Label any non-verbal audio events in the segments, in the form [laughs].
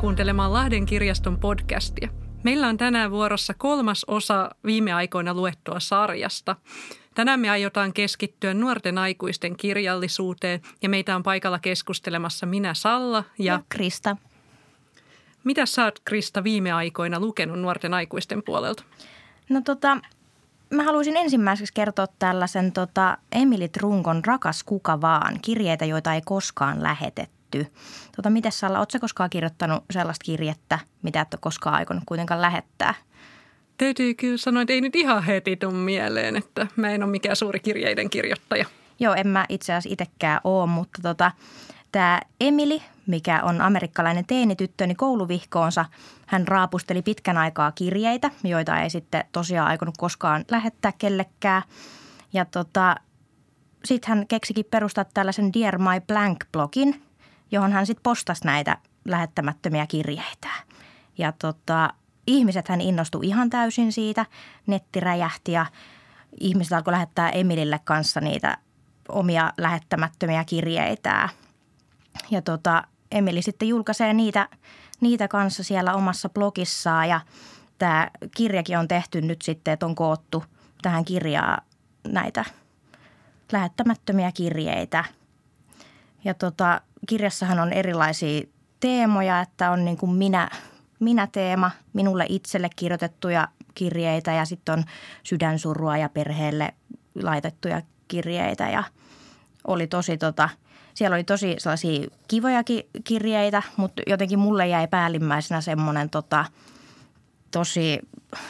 kuuntelemaan Lahden kirjaston podcastia. Meillä on tänään vuorossa kolmas osa viime aikoina luettua sarjasta. Tänään me aiotaan keskittyä nuorten aikuisten kirjallisuuteen ja meitä on paikalla keskustelemassa minä Salla ja, ja Krista. Mitä sä oot Krista viime aikoina lukenut nuorten aikuisten puolelta? No tota, mä haluaisin ensimmäiseksi kertoa tällaisen tota, Emily Trunkon Rakas kuka vaan, kirjeitä, joita ei koskaan lähetetty. Tota, miten Salla, ootko koskaan kirjoittanut sellaista kirjettä, mitä et ole koskaan aikonut kuitenkaan lähettää? Täytyy kyllä sanoa, että ei nyt ihan heti tuu mieleen, että mä en ole mikään suuri kirjeiden kirjoittaja. Joo, en mä itse asiassa itsekään ole, mutta tota, tämä Emily, mikä on amerikkalainen teinityttö, niin kouluvihkoonsa hän raapusteli pitkän aikaa kirjeitä, joita ei sitten tosiaan aikonut koskaan lähettää kellekään. Ja tota, sitten hän keksikin perustaa tällaisen Dear My Blank-blogin, johon hän sitten postasi näitä lähettämättömiä kirjeitä. Ja tota, ihmiset hän innostui ihan täysin siitä, netti räjähti ja ihmiset alkoi lähettää Emilille kanssa niitä omia lähettämättömiä kirjeitä. Ja tota, Emili sitten julkaisee niitä, niitä kanssa siellä omassa blogissaan ja tämä kirjakin on tehty nyt sitten, että on koottu tähän kirjaan näitä lähettämättömiä kirjeitä. Ja tota, kirjassahan on erilaisia teemoja, että on niin kuin minä, minä-teema, minulle itselle kirjoitettuja kirjeitä ja sitten on sydänsurua ja perheelle laitettuja kirjeitä. Ja oli tosi tota, siellä oli tosi sellaisia kivojakin kirjeitä, mutta jotenkin mulle jäi päällimmäisenä semmoinen tota, tosi,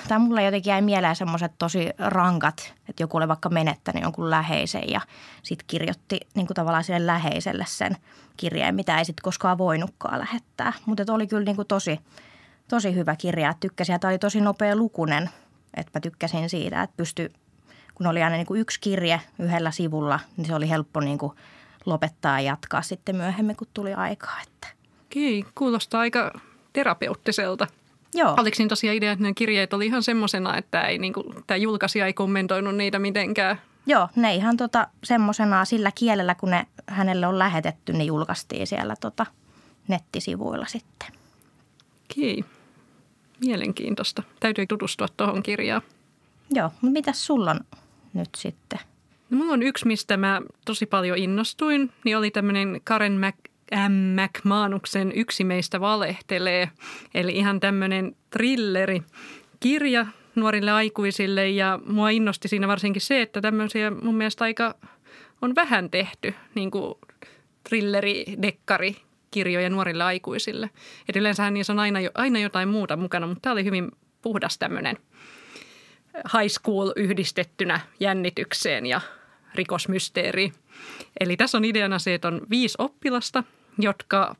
tai mulle jotenkin jäi mieleen semmoiset tosi rankat, että joku oli vaikka menettänyt jonkun läheisen ja sitten kirjoitti niin kuin tavallaan sille läheiselle sen kirjeen, mitä ei sitten koskaan voinutkaan lähettää. Mutta oli kyllä niin kuin tosi, tosi hyvä kirja. Tykkäsin, että oli tosi nopea lukunen, että mä tykkäsin siitä, että pystyi, kun oli aina niin kuin yksi kirje yhdellä sivulla, niin se oli helppo niin kuin lopettaa ja jatkaa sitten myöhemmin, kun tuli aikaa. Että. Okei, kuulostaa aika terapeuttiselta. Joo. Oliko siinä tosiaan idea, että ne kirjeet oli ihan semmoisena, että ei, niin kuin, tämä julkaisija ei kommentoinut niitä mitenkään? Joo, ne ihan tota, semmoisena sillä kielellä, kun ne hänelle on lähetetty, niin julkaistiin siellä tota, nettisivuilla sitten. Okei, mielenkiintoista. Täytyy tutustua tuohon kirjaan. Joo, mutta mitäs sulla on nyt sitten? No, mulla on yksi, mistä mä tosi paljon innostuin, niin oli tämmöinen Karen Mac, M. McManuksen Yksi meistä valehtelee. Eli ihan tämmöinen trilleri, kirja nuorille aikuisille ja mua innosti siinä varsinkin se, että tämmöisiä mun mielestä aika on vähän tehty, niin kuin trilleri, dekkari, kirjoja nuorille aikuisille. Et yleensähän niissä on aina, aina jotain muuta mukana, mutta tämä oli hyvin puhdas tämmöinen high school yhdistettynä jännitykseen ja rikosmysteeri. Eli tässä on ideana se, että on viisi oppilasta, jotka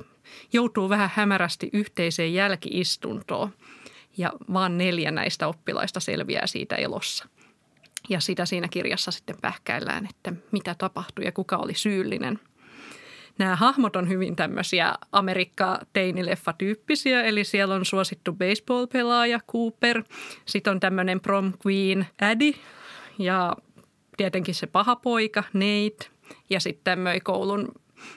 joutuu vähän hämärästi yhteiseen jälkiistuntoon ja vaan neljä näistä oppilaista selviää siitä elossa. Ja sitä siinä kirjassa sitten pähkäillään, että mitä tapahtui ja kuka oli syyllinen. Nämä hahmot on hyvin tämmöisiä Amerikka-teinileffa-tyyppisiä, eli siellä on suosittu baseball-pelaaja Cooper, sitten on tämmöinen prom queen Addy ja tietenkin se paha poika, Nate, ja sitten tämmöinen koulun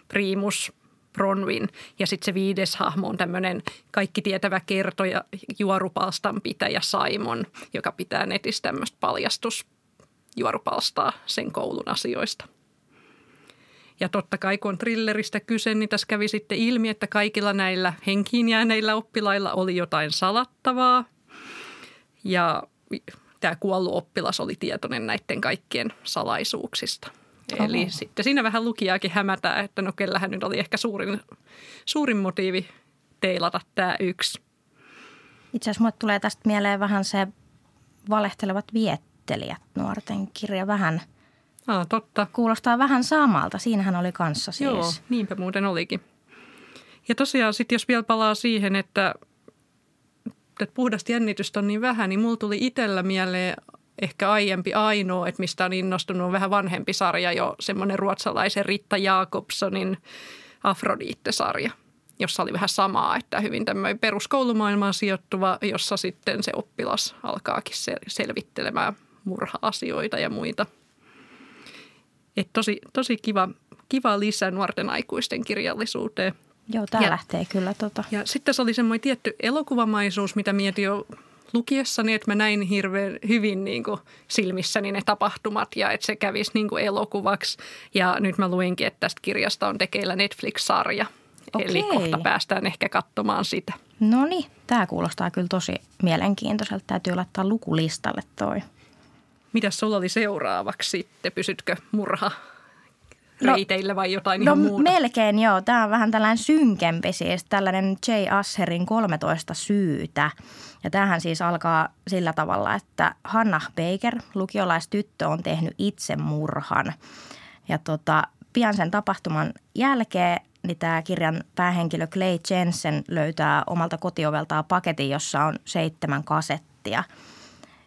primus, Bronwyn. Ja sitten se viides hahmo on tämmöinen kaikki tietävä kertoja, juorupalstan pitäjä Simon, joka pitää netissä tämmöistä paljastusjuorupalstaa sen koulun asioista. Ja totta kai kun on thrilleristä kyse, niin tässä kävi sitten ilmi, että kaikilla näillä henkiin jääneillä oppilailla oli jotain salattavaa. Ja tämä kuollut oppilas oli tietoinen näiden kaikkien salaisuuksista. Oho. Eli sitten siinä vähän lukijaakin hämätää, että no kellähän nyt oli ehkä suurin, suurin motiivi teilata tämä yksi. Itse asiassa mulle tulee tästä mieleen vähän se valehtelevat viettelijät nuorten kirja vähän. Ah, totta. Kuulostaa vähän samalta. Siinähän oli kanssa siis. Joo, niinpä muuten olikin. Ja tosiaan sitten jos vielä palaa siihen, että että puhdasta jännitystä on niin vähän, niin mulla tuli itsellä mieleen ehkä aiempi ainoa, että mistä on innostunut on vähän vanhempi sarja jo, semmoinen ruotsalaisen Ritta Jakobsonin Afrodite-sarja, jossa oli vähän samaa, että hyvin tämmöinen peruskoulumaailmaan sijoittuva, jossa sitten se oppilas alkaakin selvittelemään murha-asioita ja muita. Et tosi, tosi kiva, kiva lisä nuorten aikuisten kirjallisuuteen. Joo, tämä lähtee kyllä tota. Ja sitten se oli semmoinen tietty elokuvamaisuus, mitä mietin jo lukiessani, että mä näin hirveän hyvin niin kuin silmissäni ne tapahtumat ja että se kävisi niin kuin elokuvaksi. Ja nyt mä luinkin, että tästä kirjasta on tekeillä Netflix-sarja. Eli Okei. kohta päästään ehkä katsomaan sitä. No niin, tämä kuulostaa kyllä tosi mielenkiintoiselta. Täytyy laittaa lukulistalle toi. Mitäs sulla oli seuraavaksi sitten? Pysytkö murha reiteillä vai jotain No ihan muuta? melkein joo. Tämä on vähän tällainen synkempi siis. Tällainen J. Asherin 13 syytä. Ja tämähän siis alkaa sillä tavalla, että Hannah Baker, lukiolaistyttö, on tehnyt itsemurhan. Ja tota, pian sen tapahtuman jälkeen niin tämä kirjan päähenkilö Clay Jensen löytää omalta kotioveltaan paketin, jossa on seitsemän kasettia.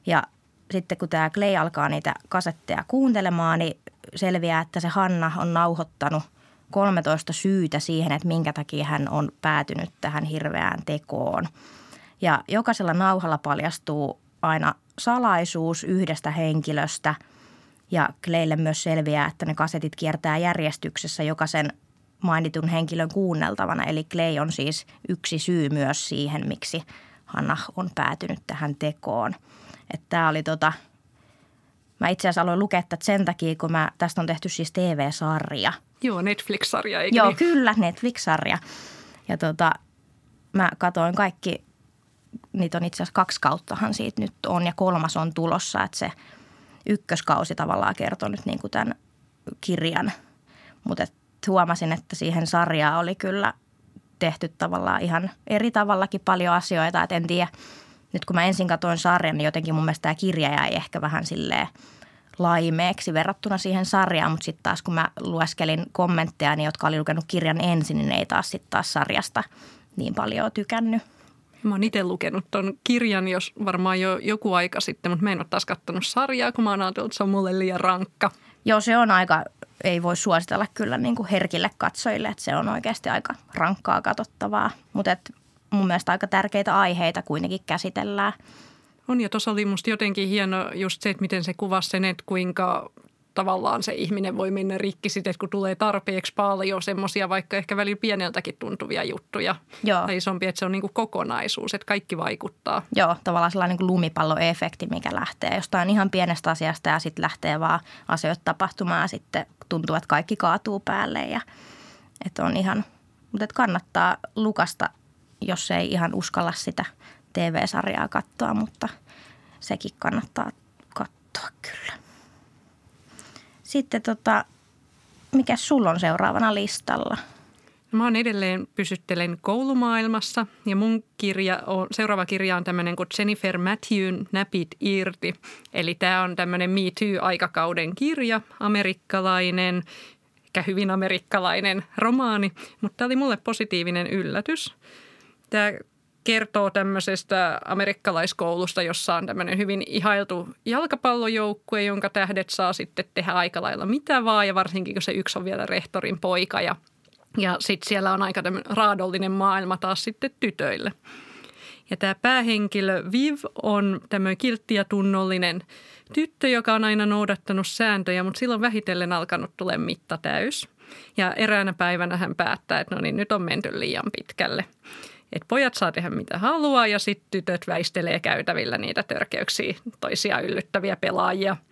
Ja sitten kun tämä Clay alkaa niitä kasetteja kuuntelemaan, niin selviää, että se Hanna on nauhoittanut 13 syytä siihen, että minkä takia hän on päätynyt tähän hirveään tekoon. Ja jokaisella nauhalla paljastuu aina salaisuus yhdestä henkilöstä ja Claylle myös selviää, että ne kasetit kiertää järjestyksessä jokaisen mainitun henkilön kuunneltavana. Eli Clay on siis yksi syy myös siihen, miksi Hanna on päätynyt tähän tekoon. Tämä oli tota, mä itse asiassa aloin lukea tätä sen takia, kun mä, tästä on tehty siis TV-sarja. Joo, Netflix-sarja, eikö Joo, niin? kyllä, Netflix-sarja. Ja tota, mä katoin kaikki, niitä on itse asiassa kaksi kauttahan siitä nyt on ja kolmas on tulossa, että se ykköskausi tavallaan kertoo nyt niin kuin tämän kirjan. Mutta huomasin, että siihen sarjaan oli kyllä tehty tavallaan ihan eri tavallakin paljon asioita, että en tiedä. Nyt kun mä ensin katsoin sarjan, niin jotenkin mun mielestä tämä kirja jäi ehkä vähän silleen laimeeksi verrattuna siihen sarjaan, mutta sitten taas kun mä lueskelin kommentteja, niin jotka oli lukenut kirjan ensin, niin ei taas sitten taas sarjasta niin paljon tykännyt. Mä oon itse lukenut ton kirjan, jos varmaan jo joku aika sitten, mutta mä en ole taas kattonut sarjaa, kun mä oon ajatellut, että se on mulle liian rankka. Joo, se on aika, ei voi suositella kyllä niin kuin herkille katsojille, että se on oikeasti aika rankkaa katsottavaa. Mutta mun mielestä aika tärkeitä aiheita kuitenkin käsitellään. On ja tuossa oli musta jotenkin hieno just se, että miten se kuvasi sen, että kuinka tavallaan se ihminen voi mennä rikki sitten, että kun tulee tarpeeksi paljon semmoisia vaikka ehkä välillä pieneltäkin tuntuvia juttuja. Joo. Tai isompi, että se on niin kuin kokonaisuus, että kaikki vaikuttaa. Joo, tavallaan sellainen niin kuin lumipalloefekti, mikä lähtee jostain ihan pienestä asiasta ja sitten lähtee vaan asioita tapahtumaan ja sitten tuntuu, että kaikki kaatuu päälle ja että on ihan, mutta että kannattaa lukasta, jos ei ihan uskalla sitä TV-sarjaa katsoa, mutta sekin kannattaa katsoa kyllä. Sitten tota, mikä sulla on seuraavana listalla? Mä oon edelleen pysyttelen koulumaailmassa ja mun kirja on, seuraava kirja on tämmöinen kuin Jennifer Matthewn Näpit irti. Eli tämä on tämmöinen Me Too-aikakauden kirja, amerikkalainen, ehkä hyvin amerikkalainen romaani, mutta tämä oli mulle positiivinen yllätys. Tämä kertoo tämmöisestä amerikkalaiskoulusta, jossa on tämmöinen hyvin ihailtu jalkapallojoukkue, jonka tähdet saa sitten tehdä aika lailla mitä vaan ja varsinkin kun se yksi on vielä rehtorin poika ja ja sitten siellä on aika raadollinen maailma taas sitten tytöille. Ja tämä päähenkilö Viv on tämmöinen kiltti ja tunnollinen tyttö, joka on aina noudattanut sääntöjä, mutta silloin vähitellen alkanut tulee mitta täys. Ja eräänä päivänä hän päättää, että no niin, nyt on menty liian pitkälle. Että pojat saa tehdä mitä haluaa ja sitten tytöt väistelee käytävillä niitä törkeyksiä, toisia yllyttäviä pelaajia –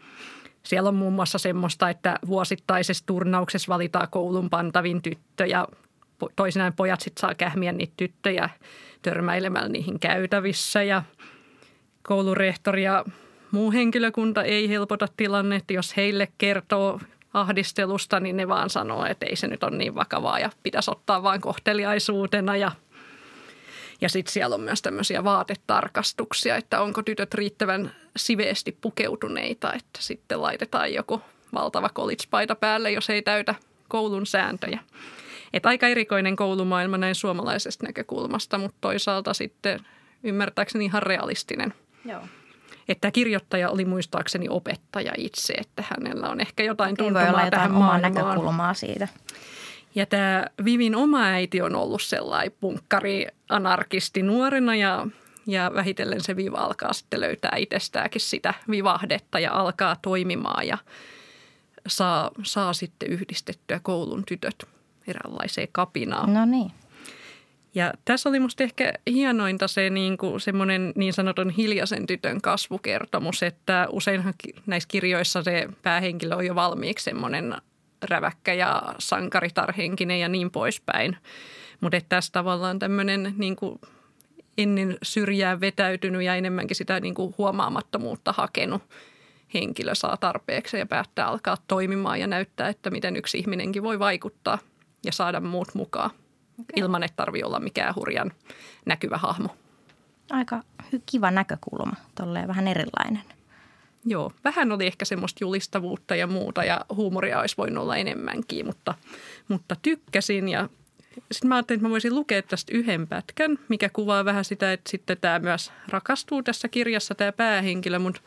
siellä on muun muassa semmoista, että vuosittaisessa turnauksessa valitaan koulun pantavin tyttö ja toisinaan pojat sitten saa kähmiä niitä tyttöjä törmäilemällä niihin käytävissä ja koulurehtori ja muu henkilökunta ei helpota tilannetta. Jos heille kertoo ahdistelusta, niin ne vaan sanoo, että ei se nyt ole niin vakavaa ja pitäisi ottaa vain kohteliaisuutena ja ja sitten siellä on myös tämmöisiä vaatetarkastuksia, että onko tytöt riittävän siveesti pukeutuneita, että sitten laitetaan joku valtava college-paita päälle, jos ei täytä koulun sääntöjä. Et aika erikoinen koulumaailma näin suomalaisesta näkökulmasta, mutta toisaalta sitten ymmärtääkseni ihan realistinen. Joo. Että kirjoittaja oli muistaakseni opettaja itse, että hänellä on ehkä jotain tuntumaa olla tähän jotain omaa maailmaan. näkökulmaa siitä. Ja tämä Vivin oma äiti on ollut sellainen punkkari, anarkisti nuorena ja, ja vähitellen se Viva alkaa sitten löytää itsestäänkin sitä vivahdetta ja alkaa toimimaan ja saa, saa sitten yhdistettyä koulun tytöt eräänlaiseen kapinaan. No niin. Ja tässä oli musta ehkä hienointa se niin kuin semmoinen niin sanotun hiljaisen tytön kasvukertomus, että useinhan näissä kirjoissa se päähenkilö on jo valmiiksi semmoinen räväkkä ja sankaritarhenkinen ja niin poispäin. Mutta tässä tavallaan tämmöinen niin kuin ennen syrjää vetäytynyt ja enemmänkin sitä niin kuin huomaamattomuutta hakenut henkilö saa tarpeeksi ja päättää alkaa toimimaan ja näyttää, että miten yksi ihminenkin voi vaikuttaa ja saada muut mukaan okay. ilman, että tarvii olla mikään hurjan näkyvä hahmo. Aika kiva näkökulma, tolleen vähän erilainen. Joo, vähän oli ehkä semmoista julistavuutta ja muuta ja huumoria olisi voinut olla enemmänkin, mutta, mutta tykkäsin ja sitten mä ajattelin, että mä voisin lukea tästä yhden pätkän, mikä kuvaa vähän sitä, että sitten tämä myös rakastuu tässä kirjassa tämä päähenkilö, mutta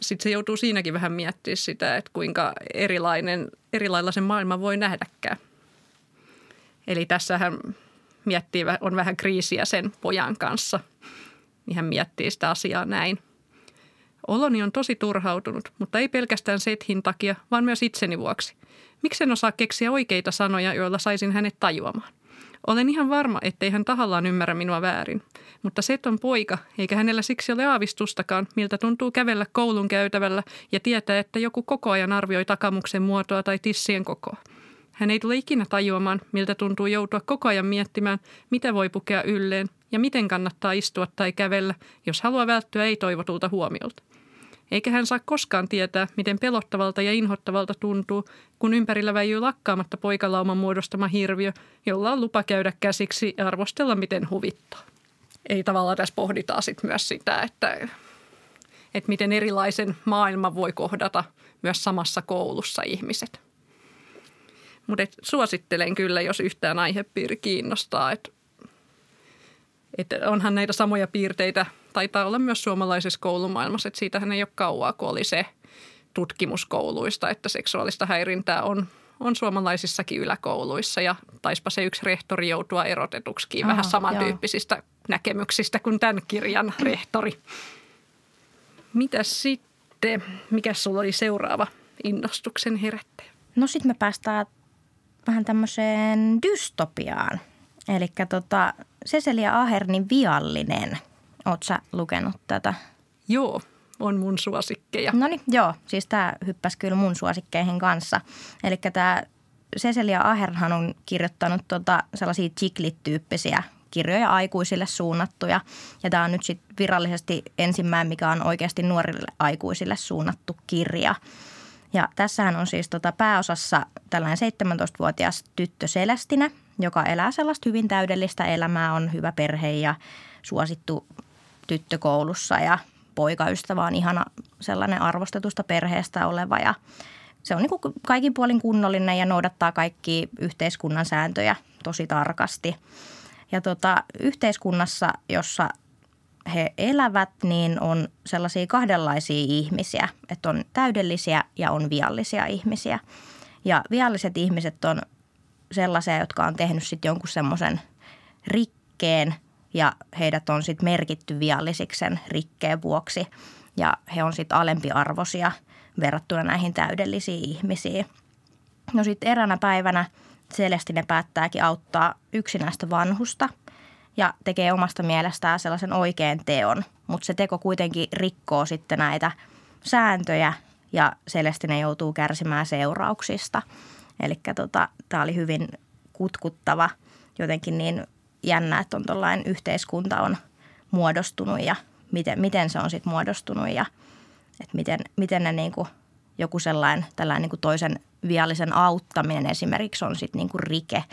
sitten se joutuu siinäkin vähän miettimään sitä, että kuinka erilainen, erilailla maailma voi nähdäkään. Eli tässähän miettii, on vähän kriisiä sen pojan kanssa, niin hän miettii sitä asiaa näin. Oloni on tosi turhautunut, mutta ei pelkästään Sethin takia, vaan myös itseni vuoksi. Miksen osaa keksiä oikeita sanoja, joilla saisin hänet tajuamaan? Olen ihan varma, ettei hän tahallaan ymmärrä minua väärin. Mutta Set on poika, eikä hänellä siksi ole aavistustakaan, miltä tuntuu kävellä koulun käytävällä ja tietää, että joku koko ajan arvioi takamuksen muotoa tai tissien kokoa. Hän ei tule ikinä tajuamaan, miltä tuntuu joutua koko ajan miettimään, mitä voi pukea ylleen ja miten kannattaa istua tai kävellä, jos haluaa välttyä ei-toivotulta huomiolta. Eikä hän saa koskaan tietää, miten pelottavalta ja inhottavalta tuntuu, kun ympärillä väijyy lakkaamatta poikalauman muodostama hirviö, jolla on lupa käydä käsiksi ja arvostella, miten huvittaa. Ei tavallaan tässä pohditaan sit myös sitä, että, että miten erilaisen maailman voi kohdata myös samassa koulussa ihmiset. Mutta suosittelen kyllä, jos yhtään aihepiiri kiinnostaa, että, että onhan näitä samoja piirteitä – taitaa olla myös suomalaisessa koulumaailmassa, että siitähän ei ole kauaa, kun oli se tutkimuskouluista, että seksuaalista häirintää on, on suomalaisissakin yläkouluissa ja taispa se yksi rehtori joutua erotetuksikin Aha, vähän samantyyppisistä joo. näkemyksistä kuin tämän kirjan rehtori. Mitä sitten? Mikä sulla oli seuraava innostuksen herättäjä? No sitten me päästään vähän tämmöiseen dystopiaan. Eli tota, Cecilia Ahernin viallinen – Oletko sä lukenut tätä? Joo, on mun suosikkeja. No niin, joo. Siis tämä hyppäsi kyllä mun suosikkeihin kanssa. Eli tämä Cecilia Aherhan on kirjoittanut tota sellaisia chiklit-tyyppisiä kirjoja aikuisille suunnattuja. Ja tämä on nyt sitten virallisesti ensimmäinen, mikä on oikeasti nuorille aikuisille suunnattu kirja. Ja tässähän on siis tota pääosassa tällainen 17-vuotias tyttö Celestine, joka elää sellaista hyvin täydellistä elämää, on hyvä perhe ja suosittu tyttökoulussa ja poikaystävä on ihana sellainen arvostetusta perheestä oleva ja se on niin kaikin puolin kunnollinen ja noudattaa kaikki yhteiskunnan sääntöjä tosi tarkasti. Ja tota, yhteiskunnassa, jossa he elävät, niin on sellaisia kahdenlaisia ihmisiä, että on täydellisiä ja on viallisia ihmisiä. Ja vialliset ihmiset on sellaisia, jotka on tehnyt sitten jonkun semmoisen rikkeen – ja heidät on sitten merkitty viallisiksi sen rikkeen vuoksi ja he on sitten alempiarvoisia verrattuna näihin täydellisiin ihmisiin. No sitten eräänä päivänä Celestine päättääkin auttaa yksinäistä vanhusta ja tekee omasta mielestään sellaisen oikean teon, mutta se teko kuitenkin rikkoo sitten näitä sääntöjä ja Celestine joutuu kärsimään seurauksista. Eli tota, tämä oli hyvin kutkuttava, jotenkin niin jännä, että on tuollainen yhteiskunta on muodostunut ja miten, miten se on sitten muodostunut ja että miten, miten ne niin kuin, joku sellainen tällainen niin kuin toisen viallisen auttaminen esimerkiksi on sitten niin kuin rike.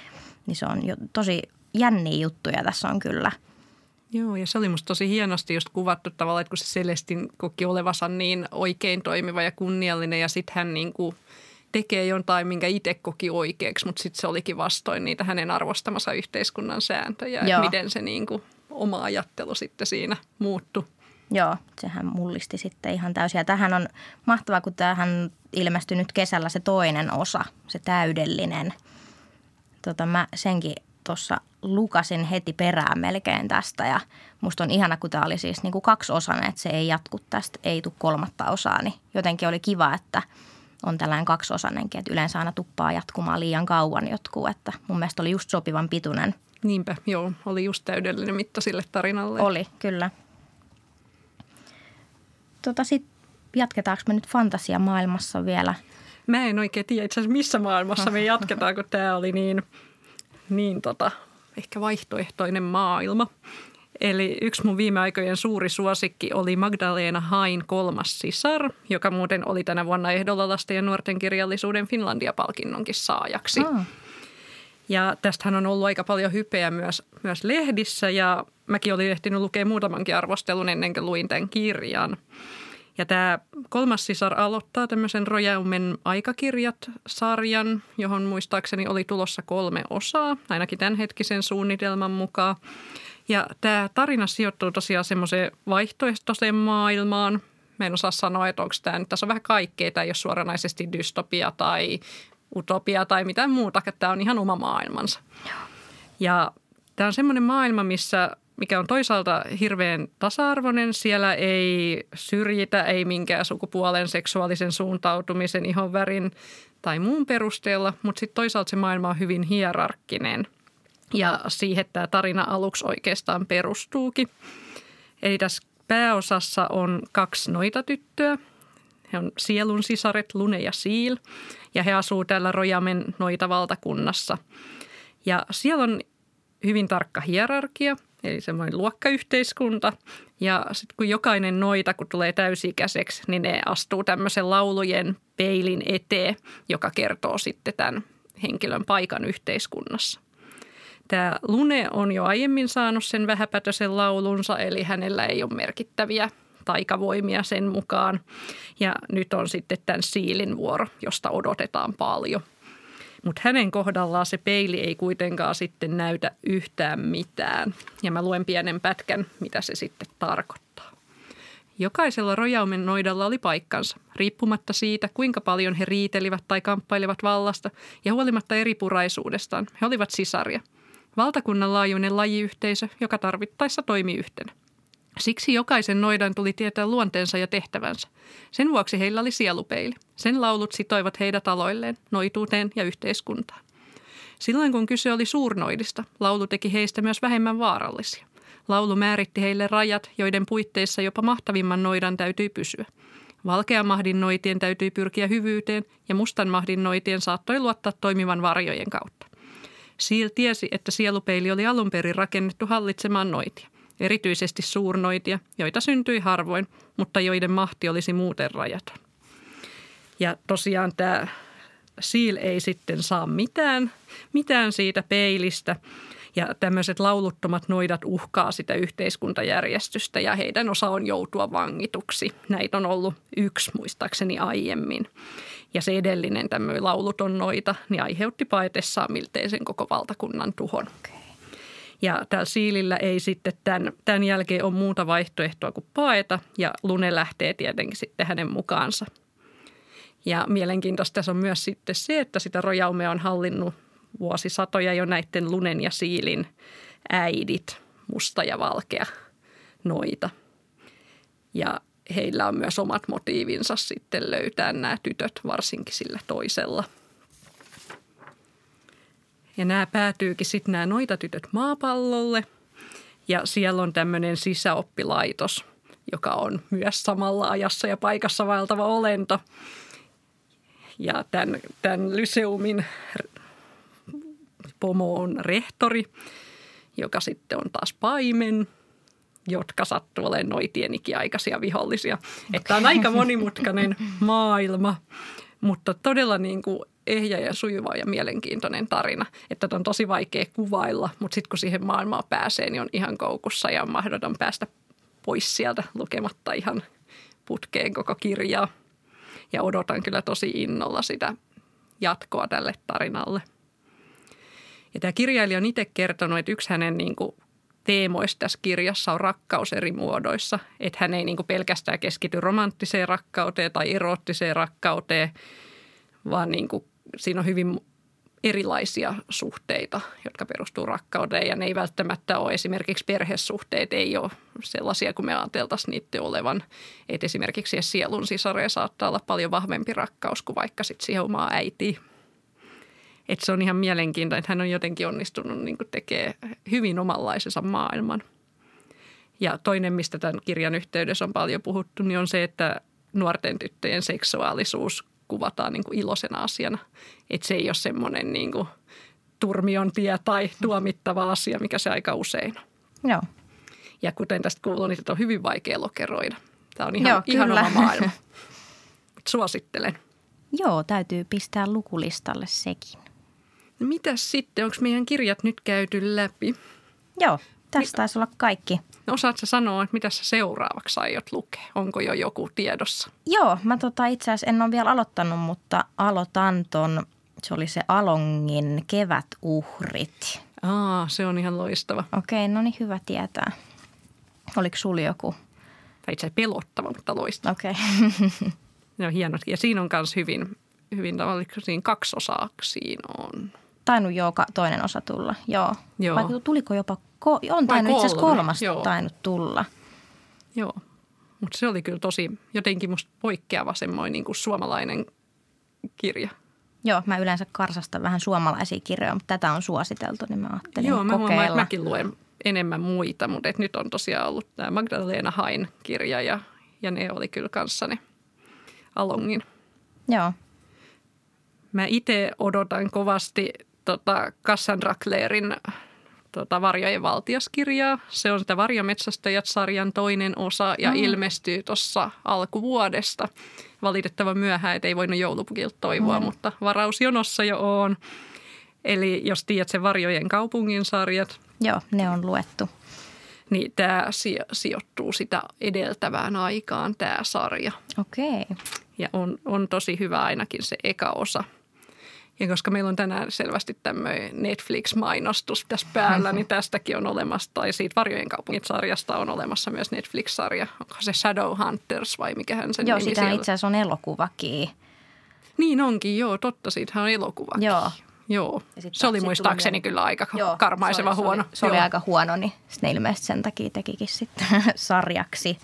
Niin se on jo tosi jänniä juttuja tässä on kyllä. Joo, ja se oli musta tosi hienosti just kuvattu tavallaan, että kun se Celestin koki olevansa niin oikein toimiva ja kunniallinen ja sitten hän niin kuin – tekee jotain, minkä itse koki oikeaksi, mutta sitten se olikin vastoin niitä hänen arvostamansa yhteiskunnan sääntöjä, että miten se niin kuin, oma ajattelu sitten siinä muuttui. Joo, sehän mullisti sitten ihan täysin. Ja tähän on mahtavaa, kun tähän ilmestyi nyt kesällä se toinen osa, se täydellinen. Tota, mä senkin tuossa lukasin heti perään melkein tästä ja musta on ihana, kun tämä oli siis niin kuin kaksiosainen, että se ei jatku tästä, ei tule kolmatta osaa, niin jotenkin oli kiva, että – on tällainen kaksiosainenkin, että yleensä aina tuppaa jatkumaan liian kauan jotkut, että mun mielestä oli just sopivan pituinen Niinpä, joo. Oli just täydellinen mitta sille tarinalle. Oli, kyllä. Tota, Sitten jatketaanko me nyt fantasiamaailmassa vielä? Mä en oikein tiedä itse asiassa missä maailmassa me jatketaan, kun [laughs] tämä oli niin, niin tota, ehkä vaihtoehtoinen maailma. Eli yksi mun viime aikojen suuri suosikki oli Magdalena Hain kolmas sisar, joka muuten oli tänä vuonna ehdolla lasten ja nuorten kirjallisuuden Finlandia-palkinnonkin saajaksi. Oh. Ja tästähän on ollut aika paljon hypeä myös, myös lehdissä ja mäkin olin ehtinyt lukea muutamankin arvostelun ennen kuin luin tämän kirjan. Ja tämä kolmas sisar aloittaa tämmöisen Rojaumen aikakirjat-sarjan, johon muistaakseni oli tulossa kolme osaa, ainakin tämänhetkisen suunnitelman mukaan. Ja tämä tarina sijoittuu tosiaan semmoiseen vaihtoehtoiseen maailmaan. Mä en osaa sanoa, että onko tämä nyt, tässä on vähän kaikkea. Tämä ei ole suoranaisesti dystopia tai utopia tai mitään muuta. Tämä on ihan oma maailmansa. Ja tämä on semmoinen maailma, missä mikä on toisaalta hirveän tasa-arvoinen. Siellä ei syrjitä, ei minkään sukupuolen, seksuaalisen suuntautumisen, ihon värin tai muun perusteella, mutta sitten toisaalta se maailma on hyvin hierarkkinen. Ja siihen tämä tarina aluksi oikeastaan perustuukin. Eli tässä pääosassa on kaksi noita tyttöä. He on sielun sisaret Lune ja Siil ja he asuu täällä Rojamen noita valtakunnassa. Ja siellä on hyvin tarkka hierarkia, eli semmoinen luokkayhteiskunta. Ja sitten kun jokainen noita, kun tulee täysikäiseksi, niin ne astuu tämmöisen laulujen peilin eteen, joka kertoo sitten tämän henkilön paikan yhteiskunnassa. Tämä Lune on jo aiemmin saanut sen vähäpätöisen laulunsa, eli hänellä ei ole merkittäviä taikavoimia sen mukaan. Ja nyt on sitten tämän Siilin vuoro, josta odotetaan paljon. Mutta hänen kohdallaan se peili ei kuitenkaan sitten näytä yhtään mitään. Ja mä luen pienen pätkän, mitä se sitten tarkoittaa. Jokaisella rojaumen noidalla oli paikkansa, riippumatta siitä, kuinka paljon he riitelivät tai kamppailevat vallasta ja huolimatta eripuraisuudestaan. He olivat sisaria – valtakunnan laajuinen lajiyhteisö, joka tarvittaessa toimi yhtenä. Siksi jokaisen noidan tuli tietää luonteensa ja tehtävänsä. Sen vuoksi heillä oli sielupeili. Sen laulut sitoivat heidät aloilleen, noituuteen ja yhteiskuntaan. Silloin kun kyse oli suurnoidista, laulu teki heistä myös vähemmän vaarallisia. Laulu määritti heille rajat, joiden puitteissa jopa mahtavimman noidan täytyi pysyä. Valkean mahdin noitien täytyi pyrkiä hyvyyteen ja mustan mahdin noitien saattoi luottaa toimivan varjojen kautta. Siil tiesi, että sielupeili oli alun perin rakennettu hallitsemaan noitia, erityisesti suurnoitia, joita syntyi harvoin, mutta joiden mahti olisi muuten rajaton. Ja tosiaan tämä Siil ei sitten saa mitään, mitään siitä peilistä. Ja tämmöiset lauluttomat noidat uhkaa sitä yhteiskuntajärjestystä ja heidän osa on joutua vangituksi. Näitä on ollut yksi muistaakseni aiemmin. Ja se edellinen tämmöinen lauluton noita, niin aiheutti paetessaan miltei sen koko valtakunnan tuhon. Okay. Ja täällä Siilillä ei sitten tämän, tämän jälkeen ole muuta vaihtoehtoa kuin paeta ja Lune lähtee tietenkin sitten hänen mukaansa. Ja mielenkiintoista tässä on myös sitten se, että sitä rojaumea on hallinnut vuosisatoja jo näiden Lunen ja Siilin äidit, musta ja valkea noita. Ja heillä on myös omat motiivinsa sitten löytää nämä tytöt, varsinkin sillä toisella. Ja nämä päätyykin sitten nämä noita tytöt maapallolle. Ja siellä on tämmöinen sisäoppilaitos, joka on myös samalla ajassa ja paikassa vaeltava olento. Ja tämän, tämän Lyseumin pomo on rehtori, joka sitten on taas paimen – jotka sattuu olemaan noitien ikiaikaisia vihollisia. Okay. Että on aika monimutkainen [laughs] maailma, mutta todella niin kuin ehjä ja sujuva ja mielenkiintoinen tarina. Että on tosi vaikea kuvailla, mutta sitten kun siihen maailmaan pääsee, niin on ihan koukussa ja on mahdoton päästä pois sieltä lukematta ihan putkeen koko kirjaa. Ja odotan kyllä tosi innolla sitä jatkoa tälle tarinalle. Ja tämä kirjailija on itse kertonut, että yksi hänen niin kuin teemoista tässä kirjassa on rakkaus eri muodoissa. Että hän ei niin kuin pelkästään keskity romanttiseen rakkauteen tai eroottiseen rakkauteen, vaan niin kuin siinä on hyvin erilaisia suhteita, jotka perustuu rakkauteen ja ne ei välttämättä ole esimerkiksi perhesuhteet, ei ole sellaisia kuin me ajateltaisiin niiden olevan. Että esimerkiksi sielun sisareen saattaa olla paljon vahvempi rakkaus kuin vaikka sitten siihen omaa äitiin. Että se on ihan mielenkiintoinen, että hän on jotenkin onnistunut niin tekemään hyvin omanlaisensa maailman. Ja toinen, mistä tämän kirjan yhteydessä on paljon puhuttu, niin on se, että nuorten tyttöjen seksuaalisuus kuvataan niin kuin iloisena asiana. Että se ei ole semmoinen niin kuin turmion tie tai tuomittava asia, mikä se aika usein on. Joo. Ja kuten tästä kuuluu, niin on hyvin vaikea lokeroida. Tämä on ihan, Joo, ihan oma maailma. [laughs] Suosittelen. Joo, täytyy pistää lukulistalle sekin. Mitäs sitten? Onko meidän kirjat nyt käyty läpi? Joo, tässä taisi olla kaikki. No osaatko sanoa, että mitä sä seuraavaksi aiot lukea? Onko jo joku tiedossa? Joo, mä tota itse asiassa en ole vielä aloittanut, mutta aloitan ton, se oli se Alongin kevätuhrit. Aa, se on ihan loistava. Okei, no niin hyvä tietää. Oliko sulla joku? Tai itse pelottava, mutta loistava. Okei. Okay. ne on hienot. Ja siinä on myös hyvin, hyvin osaa siinä on. Tainnut jo toinen osa tulla, joo. joo. Vai tuliko jopa, ko- on tainnut itse asiassa kolmas joo. tainnut tulla. Joo, mutta se oli kyllä tosi jotenkin musta poikkeava semmoinen niin kuin suomalainen kirja. Joo, mä yleensä karsastan vähän suomalaisia kirjoja, mutta tätä on suositeltu, niin mä ajattelin Joo, mä kokeilla. Huomaan, että mäkin luen enemmän muita, mutta et nyt on tosiaan ollut tämä Magdalena Hain kirja ja, ja ne oli kyllä kanssani Alongin. Joo. Mä itse odotan kovasti tota Cassandra Claren tota, Varjojen valtiaskirjaa. Se on sitä Varjometsästäjät-sarjan toinen osa ja mm. ilmestyy tuossa alkuvuodesta. Valitettavan myöhään, että ei voinut joulupukilta toivoa, mm. mutta varausjonossa jo on. Eli jos tiedät sen Varjojen kaupungin sarjat. Joo, ne on luettu. Niin tämä sijoittuu sitä edeltävään aikaan tämä sarja. Okei. Okay. Ja on, on tosi hyvä ainakin se eka osa – ja koska meillä on tänään selvästi tämmöinen Netflix-mainostus tässä päällä, niin tästäkin on olemassa, tai siitä Varjojen kaupungit-sarjasta on olemassa myös Netflix-sarja. Onko se Shadowhunters vai mikähän sen Joo, nimi sitä itse asiassa on elokuvakin. Niin onkin, joo, totta, siitähän on elokuvakin. Joo. Joo, se oli muistaakseni kyllä aika joo, karmaiseva se oli, huono. Se oli, se oli aika huono, niin ne ilmeisesti sen takia tekikin sitten [laughs] sarjaksi.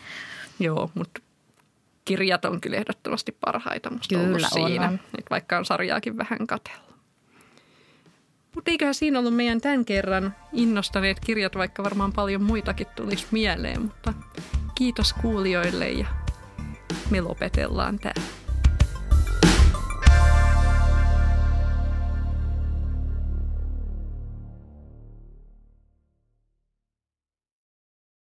Joo, mutta kirjat on kyllä ehdottomasti parhaita musta kyllä, siinä. On. Nyt vaikka on sarjaakin vähän katella. Mutta eiköhän siinä ollut meidän tämän kerran innostaneet kirjat, vaikka varmaan paljon muitakin tulisi mieleen. Mutta kiitos kuulijoille ja me lopetellaan tämä.